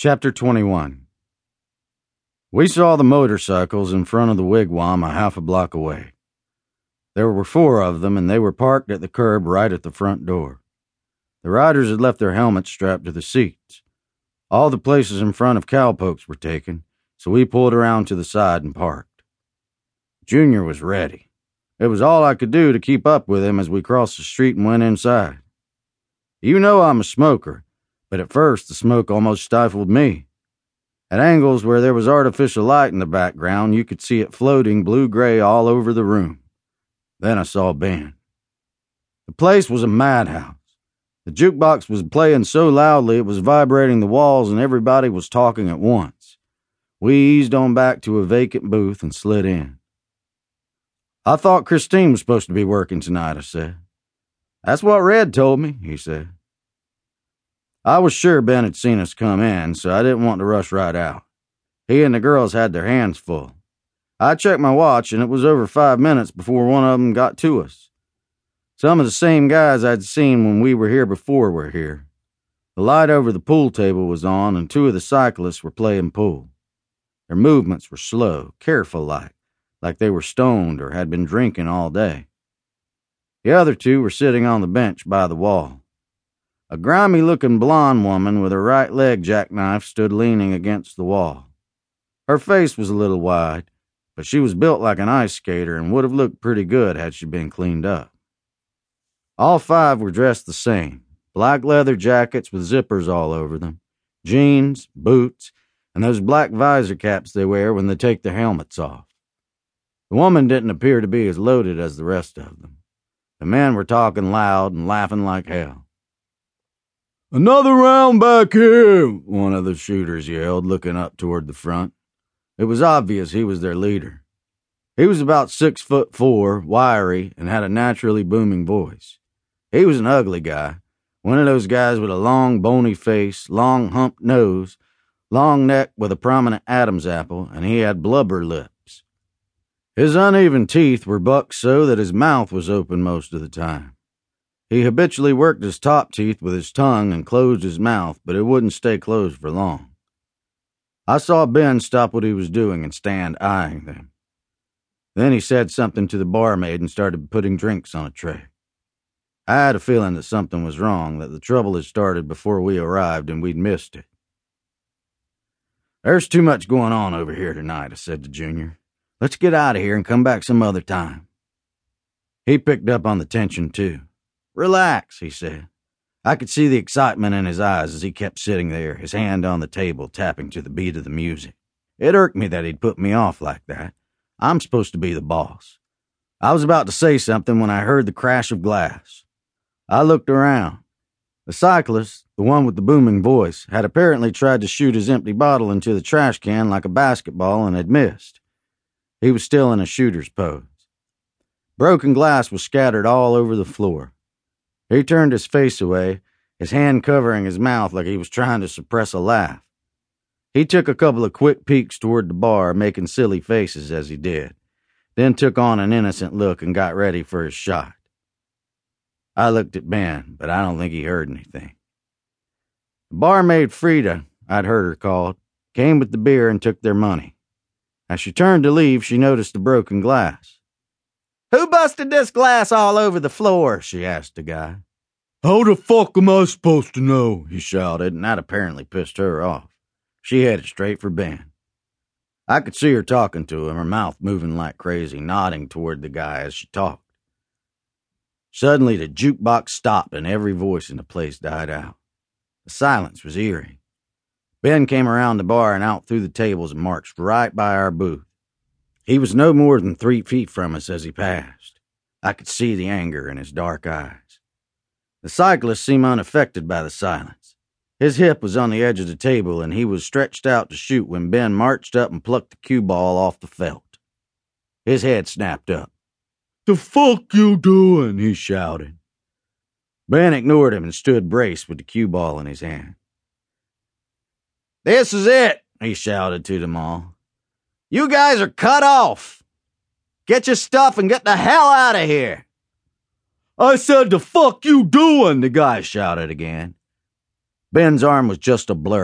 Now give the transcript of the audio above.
Chapter 21 We saw the motorcycles in front of the wigwam a half a block away. There were four of them, and they were parked at the curb right at the front door. The riders had left their helmets strapped to the seats. All the places in front of cowpokes were taken, so we pulled around to the side and parked. Junior was ready. It was all I could do to keep up with him as we crossed the street and went inside. You know I'm a smoker but at first the smoke almost stifled me. At angles where there was artificial light in the background, you could see it floating blue gray all over the room. Then I saw Ben. The place was a madhouse. The jukebox was playing so loudly it was vibrating the walls and everybody was talking at once. We eased on back to a vacant booth and slid in. I thought Christine was supposed to be working tonight, I said. That's what Red told me, he said. I was sure Ben had seen us come in, so I didn't want to rush right out. He and the girls had their hands full. I checked my watch, and it was over five minutes before one of them got to us. Some of the same guys I'd seen when we were here before were here. The light over the pool table was on, and two of the cyclists were playing pool. Their movements were slow, careful like, like they were stoned or had been drinking all day. The other two were sitting on the bench by the wall. A grimy looking blonde woman with her right leg jackknife stood leaning against the wall. Her face was a little wide, but she was built like an ice skater and would have looked pretty good had she been cleaned up. All five were dressed the same black leather jackets with zippers all over them, jeans, boots, and those black visor caps they wear when they take their helmets off. The woman didn't appear to be as loaded as the rest of them. The men were talking loud and laughing like hell. Another round back here, one of the shooters yelled, looking up toward the front. It was obvious he was their leader. He was about six foot four, wiry, and had a naturally booming voice. He was an ugly guy, one of those guys with a long, bony face, long, humped nose, long neck with a prominent Adam's apple, and he had blubber lips. His uneven teeth were bucked so that his mouth was open most of the time. He habitually worked his top teeth with his tongue and closed his mouth, but it wouldn't stay closed for long. I saw Ben stop what he was doing and stand eyeing them. Then he said something to the barmaid and started putting drinks on a tray. I had a feeling that something was wrong, that the trouble had started before we arrived and we'd missed it. There's too much going on over here tonight, I said to Junior. Let's get out of here and come back some other time. He picked up on the tension, too. Relax, he said. I could see the excitement in his eyes as he kept sitting there, his hand on the table, tapping to the beat of the music. It irked me that he'd put me off like that. I'm supposed to be the boss. I was about to say something when I heard the crash of glass. I looked around. The cyclist, the one with the booming voice, had apparently tried to shoot his empty bottle into the trash can like a basketball and had missed. He was still in a shooter's pose. Broken glass was scattered all over the floor. He turned his face away, his hand covering his mouth like he was trying to suppress a laugh. He took a couple of quick peeks toward the bar, making silly faces as he did, then took on an innocent look and got ready for his shot. I looked at Ben, but I don't think he heard anything. The barmaid Frida, I'd heard her called, came with the beer and took their money. As she turned to leave, she noticed the broken glass. Who busted this glass all over the floor? she asked the guy. How the fuck am I supposed to know? he shouted, and that apparently pissed her off. She headed straight for Ben. I could see her talking to him, her mouth moving like crazy, nodding toward the guy as she talked. Suddenly, the jukebox stopped and every voice in the place died out. The silence was eerie. Ben came around the bar and out through the tables and marched right by our booth. He was no more than three feet from us as he passed. I could see the anger in his dark eyes. The cyclist seemed unaffected by the silence. His hip was on the edge of the table, and he was stretched out to shoot when Ben marched up and plucked the cue ball off the felt. His head snapped up. The fuck you doing? he shouted. Ben ignored him and stood braced with the cue ball in his hand. This is it, he shouted to them all. You guys are cut off. Get your stuff and get the hell out of here. I said, the fuck you doing? The guy shouted again. Ben's arm was just a blur.